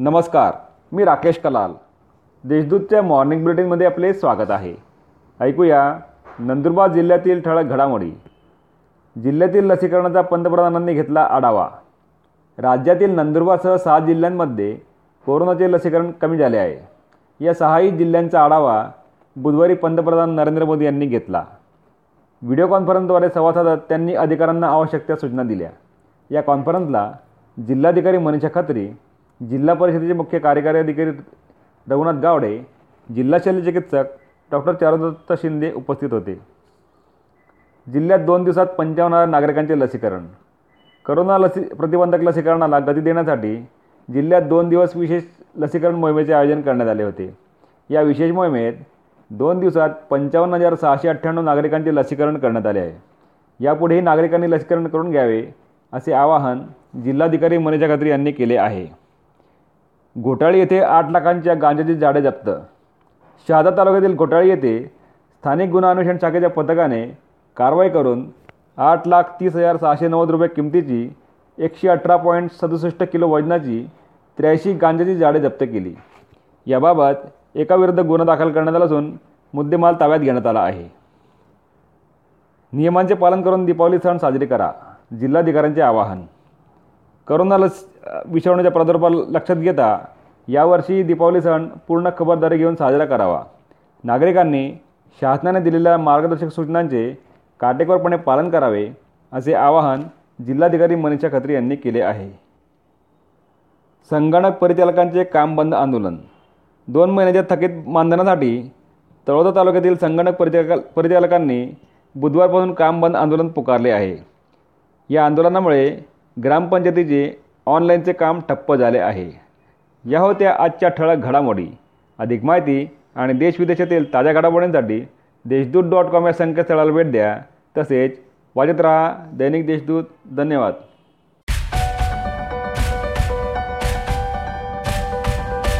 नमस्कार मी राकेश कलाल. देशदूतच्या मॉर्निंग बुलेटिनमध्ये आपले स्वागत आहे. ऐकूया नंदुरबार जिल्ह्यातील ठळक घडामोडी. जिल्ह्यातील लसीकरणाचा पंतप्रधानांनी घेतला आढावा. राज्यातील नंदुरबारसह सहा जिल्ह्यांमध्ये कोरोनाचे लसीकरण कमी झाले आहे. या सहाही जिल्ह्यांचा आढावा बुधवारी पंतप्रधान नरेंद्र मोदी यांनी घेतला. व्हिडिओ कॉन्फरन्सद्वारे संवाद साधत त्यांनी अधिकाऱ्यांना आवश्यक त्या सूचना दिल्या. या कॉन्फरन्सला जिल्हाधिकारी मनीषा खत्री जिल्हा परिषदेचे मुख्य कार्यकारी अधिकारी रघुनाथ गावडे जिल्हा शल्य चिकित्सक डॉक्टर चारुदत्त शिंदे उपस्थित होते. जिल्ह्यात दोन दिवसात पंचावन्न हजार नागरिकांचे लसीकरण. करोना लसी प्रतिबंधक लसीकरणाला गती देण्यासाठी जिल्ह्यात दोन दिवस विशेष लसीकरण मोहिमेचे आयोजन करण्यात आले होते. या विशेष मोहिमेत दोन दिवसात पंचावन्न हजार सहाशे अठ्ठ्याण्णव नागरिकांचे लसीकरण करण्यात आले आहे. यापुढेही नागरिकांनी लसीकरण करून घ्यावे असे आवाहन जिल्हाधिकारी मनीषा खत्री यांनी केले आहे. घोटाळी येथे आठ लाखांच्या गांजाची जाडे जप्त. शहादा तालुक्यातील घोटाळी येथे स्थानिक गुन्हा अन्वेषण शाखेच्या पथकाने कारवाई करून आठ लाख तीस हजार सहाशे नव्वद रुपये किमतीची एकशे अठरा पॉईंट सदुसष्ट किलो वजनाची त्र्याऐंशी गांजाची जाडे जप्त केली. याबाबत एकाविरुद्ध गुन्हा दाखल करण्यात आला असून मुद्देमाल ताब्यात घेण्यात आला आहे. नियमांचे पालन करून दीपावली सण साजरे करा. जिल्हाधिकाऱ्यांचे आवाहन. करोना लस विषाणूच्या प्रादुर्भाव लक्षात घेता यावर्षी दीपावली सण पूर्ण खबरदारी घेऊन साजरा करावा. नागरिकांनी शासनाने दिलेल्या मार्गदर्शक सूचनांचे काटेकोरपणे पालन करावे असे आवाहन जिल्हाधिकारी मनीषा खत्री यांनी केले आहे. संगणक परिचालकांचे काम बंद आंदोलन. दोन महिन्याच्या थकीत मानधनासाठी तळोदा तालुक्यातील संगणक परिचालका परिचालकांनी बुधवारपासून काम बंद आंदोलन पुकारले आहे. या आंदोलनामुळे ग्रामपंचायतीचे ऑनलाईनचे काम ठप्प झाले आहे. या होत्या आजच्या ठळक घडामोडी. अधिक माहिती आणि देशविदेशातील ताज्या घडामोडींसाठी देशदूत डॉट कॉम या संकेतस्थळाला भेट द्या. तसेच वाजत राहा दैनिक देशदूत. धन्यवाद.